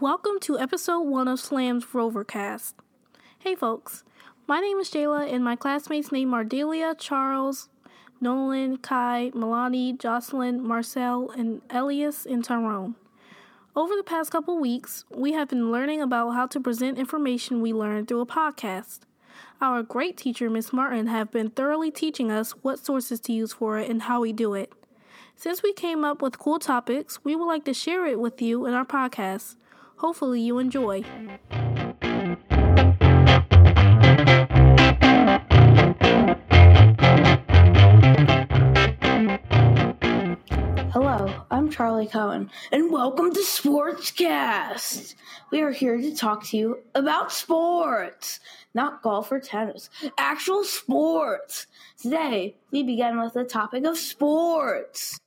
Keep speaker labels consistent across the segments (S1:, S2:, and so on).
S1: Welcome to episode one of Slam's Rovercast. Hey folks, my name is Jayla and my classmates name are Delia, Charles, Nolan, Kai, Milani, Jocelyn, Marcel, and Elias and Tyrone. Over the past couple weeks, we have been learning about how to present information we learned through a podcast. Our great teacher, Miss Martin, have been thoroughly teaching us what sources to use for it and how we do it. Since we came up with cool topics, we would like to share it with you in our podcast. Hopefully, you enjoy.
S2: Hello, I'm Charlie Cohen, and welcome to Sportscast. We are here to talk to you about sports, not golf or tennis, actual sports. Today, we begin with the topic of sports.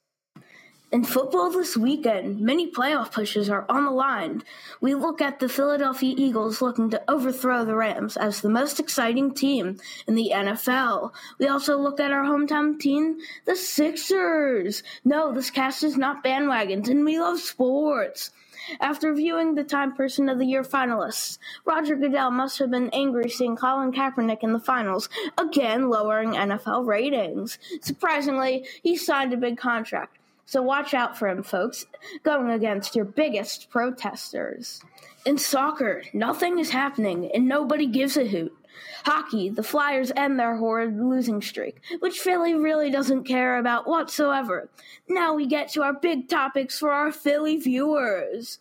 S2: In football this weekend, many playoff pushes are on the line. We look at the Philadelphia Eagles looking to overthrow the Rams as the most exciting team in the NFL. We also look at our hometown team, the Sixers. No, this cast is not bandwagons, and we love sports. After viewing the Time Person of the Year finalists, Roger Goodell must have been angry seeing Colin Kaepernick in the finals, again lowering NFL ratings. Surprisingly, he signed a big contract. So watch out for him, folks, going against your biggest protesters. In soccer, nothing is happening and nobody gives a hoot. Hockey, the Flyers end their horrid losing streak, which Philly really doesn't care about whatsoever. Now we get to our big topics for our Philly viewers.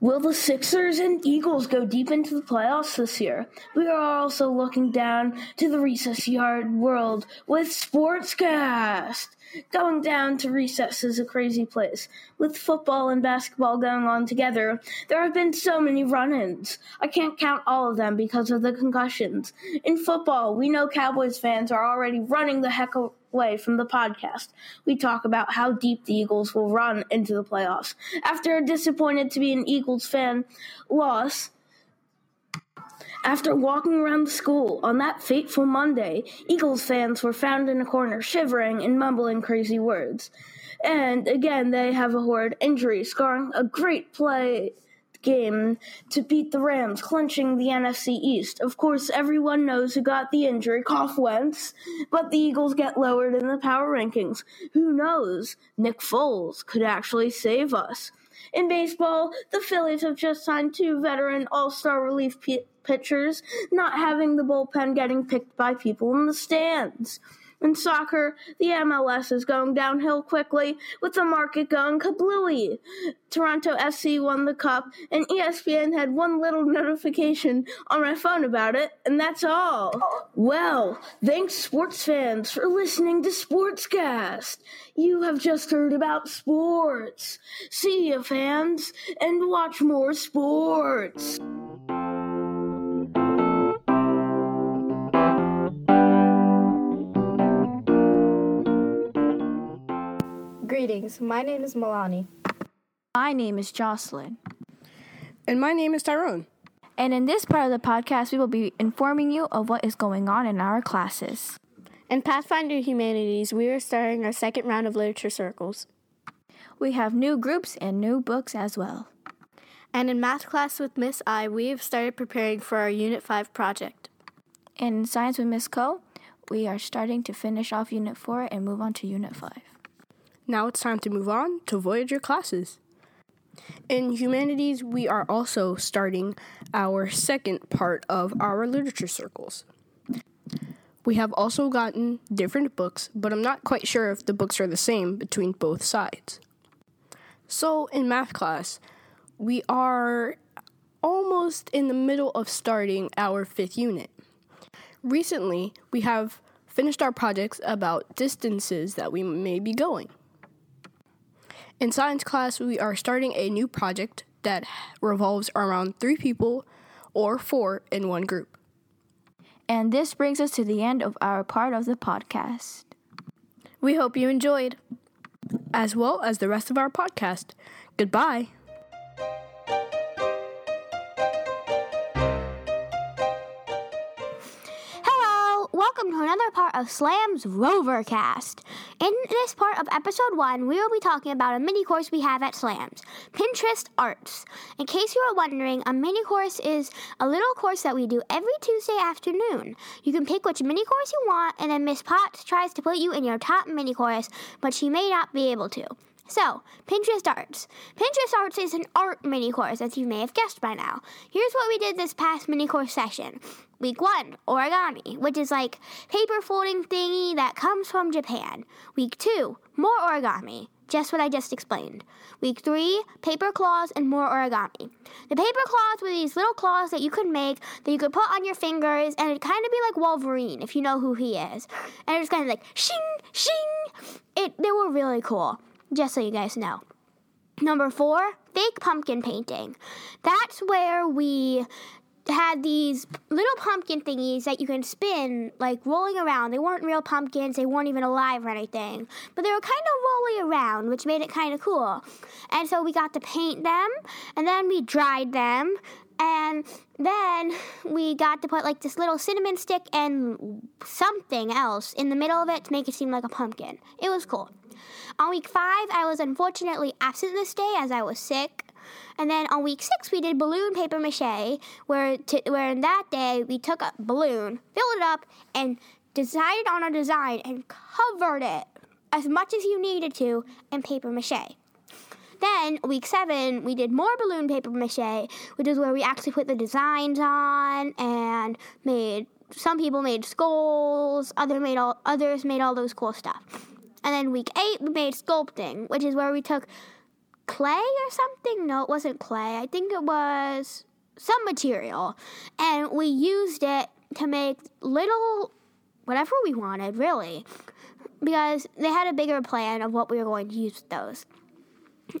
S2: Will the Sixers and Eagles go deep into the playoffs this year? We are also looking down to the recess yard world with Sportscast. Going down to recess is a crazy place. With football and basketball going on together, there have been so many run ins. I can't count all of them because of the concussions. In football, we know Cowboys fans are already running the heck away from the podcast. We talk about how deep the Eagles will run into the playoffs. After a disappointed to be an Eagles fan loss, after walking around the school on that fateful Monday, Eagles fans were found in a corner shivering and mumbling crazy words. And again, they have a horrid injury, scoring a great play game to beat the Rams, clinching the NFC East. Of course, everyone knows who got the injury, Cough Wentz, but the Eagles get lowered in the power rankings. Who knows? Nick Foles could actually save us. In baseball, the Phillies have just signed two veteran All Star relief p- pitchers, not having the bullpen getting picked by people in the stands. In soccer, the MLS is going downhill quickly with the market going kablooey. Toronto FC won the cup, and ESPN had one little notification on my phone about it, and that's all. Well, thanks, sports fans, for listening to Sportscast. You have just heard about sports. See you, fans, and watch more sports.
S3: Greetings, my name is Milani.
S4: My name is Jocelyn.
S5: And my name is Tyrone.
S4: And in this part of the podcast, we will be informing you of what is going on in our classes.
S3: In Pathfinder Humanities, we are starting our second round of literature circles.
S4: We have new groups and new books as well.
S3: And in math class with Miss I, we have started preparing for our Unit 5 project.
S4: And in science with Miss Co, we are starting to finish off Unit 4 and move on to Unit 5.
S5: Now it's time to move on to Voyager classes. In humanities, we are also starting our second part of our literature circles. We have also gotten different books, but I'm not quite sure if the books are the same between both sides. So, in math class, we are almost in the middle of starting our fifth unit. Recently, we have finished our projects about distances that we may be going. In science class, we are starting a new project that revolves around three people or four in one group.
S4: And this brings us to the end of our part of the podcast.
S3: We hope you enjoyed,
S5: as well as the rest of our podcast. Goodbye.
S6: Welcome to another part of Slam's Rovercast. In this part of episode one, we will be talking about a mini course we have at Slams Pinterest Arts. In case you are wondering, a mini course is a little course that we do every Tuesday afternoon. You can pick which mini course you want, and then Miss Potts tries to put you in your top mini course, but she may not be able to. So, Pinterest Arts. Pinterest Arts is an art mini course, as you may have guessed by now. Here's what we did this past mini course session. Week one, origami, which is like paper folding thingy that comes from Japan. Week two, more origami, just what I just explained. Week three, paper claws and more origami. The paper claws were these little claws that you could make that you could put on your fingers, and it'd kind of be like Wolverine if you know who he is. And it was kind of like shing, shing. It they were really cool just so you guys know. Number four, fake pumpkin painting. That's where we had these little pumpkin thingies that you can spin, like rolling around. They weren't real pumpkins, they weren't even alive or anything, but they were kind of rolling around, which made it kind of cool. And so we got to paint them, and then we dried them, and then we got to put like this little cinnamon stick and something else in the middle of it to make it seem like a pumpkin. It was cool. On week five, I was unfortunately absent this day as I was sick. And then on week six, we did balloon paper mache, where where in that day we took a balloon, filled it up, and decided on a design and covered it as much as you needed to in paper mache. Then week seven, we did more balloon paper mache, which is where we actually put the designs on and made. Some people made skulls, other made all others made all those cool stuff. And then week eight, we made sculpting, which is where we took clay or something. No, it wasn't clay. I think it was some material. And we used it to make little whatever we wanted, really. Because they had a bigger plan of what we were going to use those.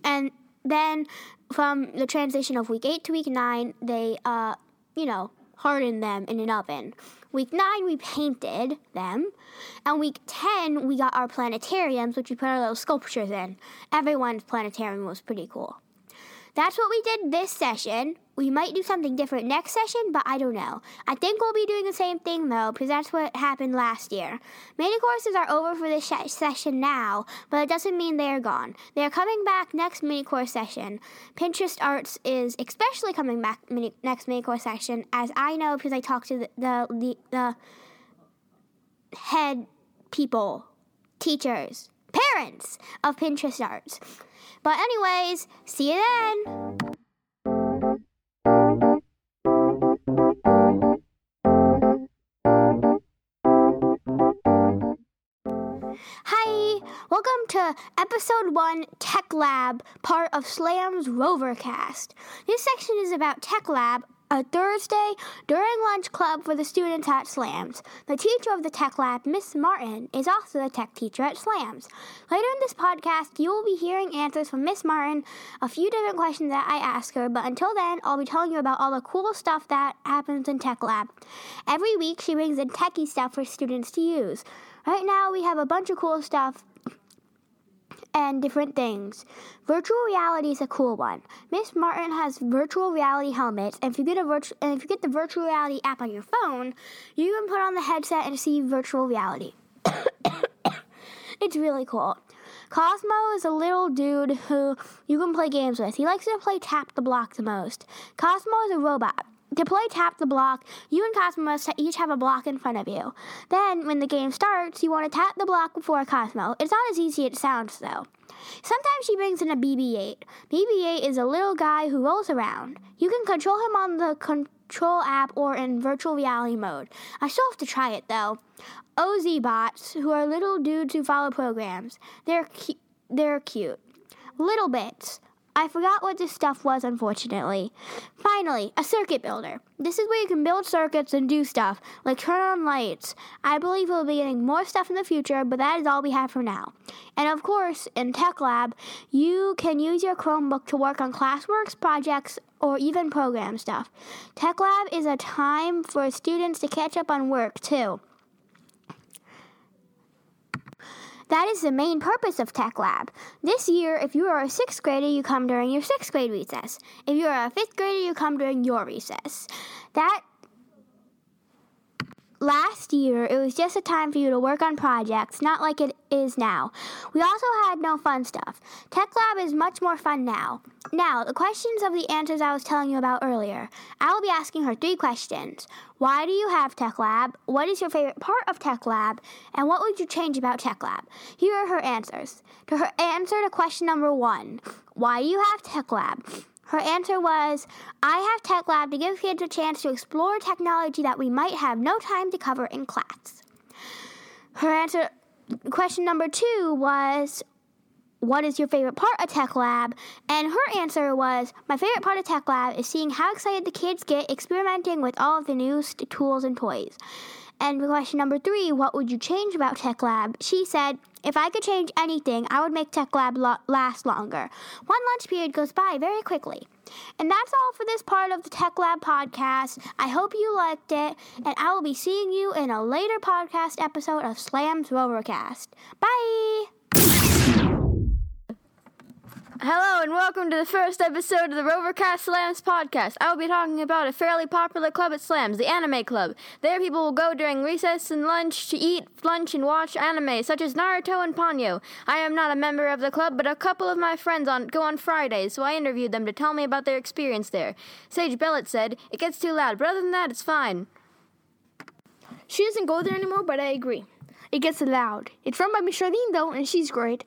S6: And then from the transition of week eight to week nine, they, uh, you know, hardened them in an oven. Week 9, we painted them. And week 10, we got our planetariums, which we put our little sculptures in. Everyone's planetarium was pretty cool. That's what we did this session. We might do something different next session, but I don't know. I think we'll be doing the same thing though, because that's what happened last year. Mini courses are over for this sh- session now, but it doesn't mean they're gone. They're coming back next mini course session. Pinterest Arts is especially coming back mini- next mini course session, as I know because I talked to the, the, the, the head people, teachers, parents of Pinterest Arts. But, anyways, see you then. Welcome to episode one Tech Lab, part of Slam's Rovercast. This section is about Tech Lab, a Thursday during lunch club for the students at Slams. The teacher of the Tech Lab, Miss Martin, is also the tech teacher at Slams. Later in this podcast, you will be hearing answers from Miss Martin, a few different questions that I ask her, but until then, I'll be telling you about all the cool stuff that happens in Tech Lab. Every week, she brings in techie stuff for students to use. Right now, we have a bunch of cool stuff and different things. Virtual reality is a cool one. Miss Martin has virtual reality helmets, and if you get a virtu- and if you get the virtual reality app on your phone, you can put on the headset and see virtual reality. it's really cool. Cozmo is a little dude who you can play games with. He likes to play tap the block the most. Cozmo is a robot. To play tap the block, you and Cozmo must each have a block in front of you. Then, when the game starts, you want to tap the block before Cozmo. It's not as easy as it sounds, though. Sometimes she brings in a BB 8. BB 8 is a little guy who rolls around. You can control him on the control app or in virtual reality mode. I still have to try it, though. Ozobots, who are little dudes who follow programs. They're, cu- they're cute. littleBits. I forgot what this stuff was, unfortunately. Finally, a circuit builder. This is where you can build circuits and do stuff, like turn on lights. I believe we'll be getting more stuff in the future, but that is all we have for now. And of course, in Tech Lab, you can use your Chromebook to work on classworks, projects, or even program stuff. Tech Lab is a time for students to catch up on work, too. That is the main purpose of Tech Lab. This year, if you are a sixth grader, you come during your sixth grade recess. If you are a fifth grader, you come during your recess. That last year, it was just a time for you to work on projects, not like it is now. We also had no fun stuff. Tech Lab is much more fun now. Now, the questions of the answers I was telling you about earlier. I will be asking her three questions. Why do you have Tech Lab? What is your favorite part of Tech Lab? And what would you change about Tech Lab? Here are her answers. To her answer to question number one, why do you have Tech Lab? Her answer was, I have Tech Lab to give kids a chance to explore technology that we might have no time to cover in class. Her answer, question number two was, what is your favorite part of Tech Lab? And her answer was, My favorite part of Tech Lab is seeing how excited the kids get experimenting with all of the new tools and toys. And question number three, what would you change about Tech Lab? She said, if I could change anything, I would make Tech Lab lo- last longer. One lunch period goes by very quickly. And that's all for this part of the Tech Lab podcast. I hope you liked it, and I will be seeing you in a later podcast episode of Slam's Rovercast. Bye!
S3: Hello and welcome to the first episode of the Rovercast Slams podcast. I will be talking about a fairly popular club at Slams, the Anime Club. There, people will go during recess and lunch to eat lunch and watch anime, such as Naruto and Ponyo. I am not a member of the club, but a couple of my friends on go on Fridays, so I interviewed them to tell me about their experience there. Sage Bellet said, It gets too loud, but other than that, it's fine.
S1: She doesn't go there anymore, but I agree. It gets loud. It's run by Miss Charlene, though, and she's great.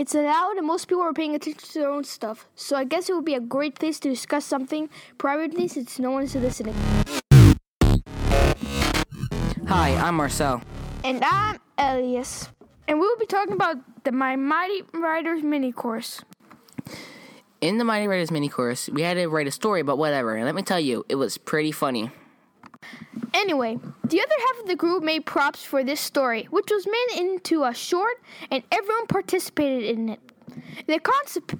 S1: It's loud, and most people are paying attention to their own stuff. So I guess it would be a great place to discuss something privately since no one is listening.
S7: Hi, I'm Marcel.
S1: And I'm Elias. And we will be talking about the My Mighty Writers mini course.
S7: In the Mighty Writers mini course, we had to write a story about whatever, and let me tell you, it was pretty funny.
S1: Anyway, the other half of the group made props for this story, which was made into a short, and everyone participated in it. The concept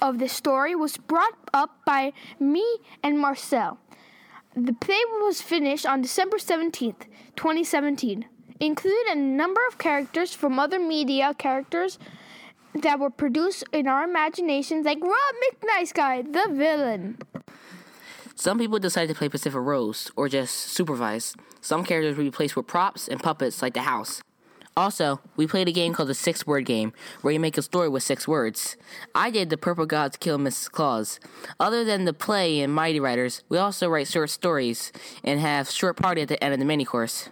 S1: of the story was brought up by me and Marcel. The play was finished on December 17th, 2017. Included a number of characters from other media characters that were produced in our imaginations, like Rob McNice Guy, the villain.
S7: Some people decided to play Pacific Rose, or just supervise. Some characters were replaced with props and puppets, like the house. Also, we played a game called the Six Word Game, where you make a story with six words. I did the Purple Gods Kill Mrs. Claus. Other than the play in Mighty Writers, we also write short stories and have short party at the end of the mini course.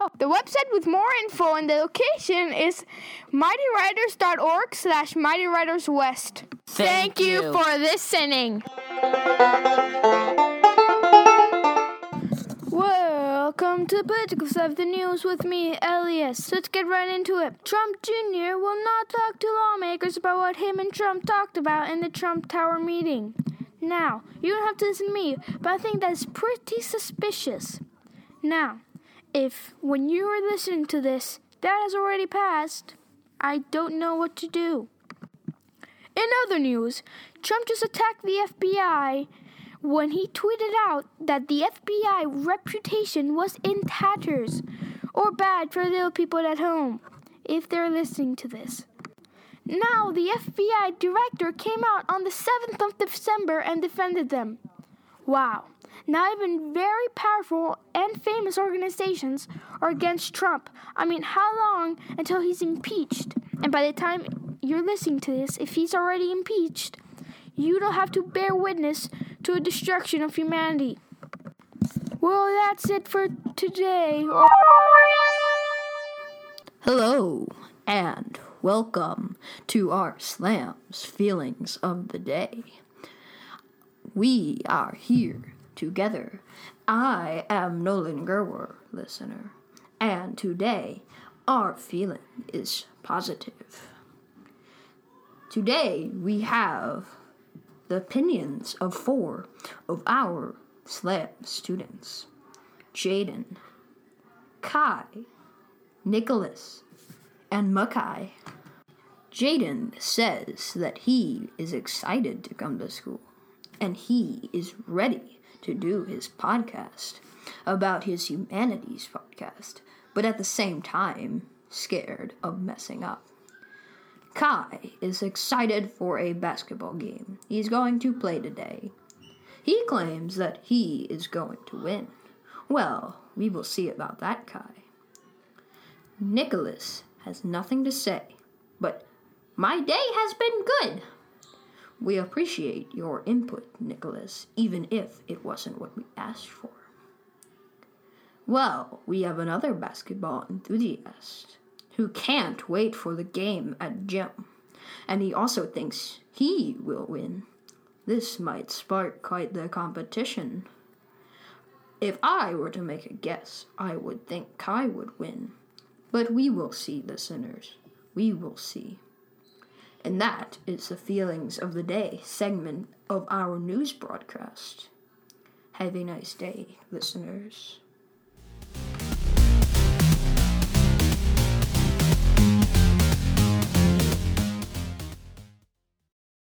S1: Oh, the website with more info and the location is mightywriters.org slash mightywriterswest.
S7: Thank
S1: you
S7: you.
S1: for listening. Welcome to the Political Side of the news with me, Elias. Let's get right into it. Trump Jr. will not talk to lawmakers about what him and Trump talked about in the Trump Tower meeting. Now, you don't have to listen to me, but I think that's pretty suspicious. Now, if when you are listening to this, that has already passed, I don't know what to do. In other news, Trump just attacked the FBI when he tweeted out that the FBI reputation was in tatters or bad for little people at home, if they're listening to this. Now, the FBI director came out on the 7th of December and defended them. Wow. Now, even very powerful and famous organizations are against Trump. I mean, how long until he's impeached? And by the time you're listening to this, if he's already impeached, you don't have to bear witness to a destruction of humanity. Well, that's it for today.
S8: Hello, and welcome to our Slams Feelings of the Day. We are here together. I am Nolan Gerwer, listener, and today our feeling is positive. Today we have the opinions of four of our Slam students Jaden, Kai, Nicholas, and Makai. Jaden says that he is excited to come to school and he is ready to do his podcast about his humanities podcast, but at the same time, scared of messing up. Kai is excited for a basketball game he's going to play today. He claims that he is going to win. Well, we will see about that, Kai. Nicholas has nothing to say, but my day has been good. We appreciate your input, Nicholas, even if it wasn't what we asked for. Well, we have another basketball enthusiast who can't wait for the game at gym, and he also thinks he will win. This might spark quite the competition. If I were to make a guess, I would think Kai would win. But we will see, listeners. We will see. And that is the Feelings of the Day segment of our news broadcast. Have a nice day, listeners.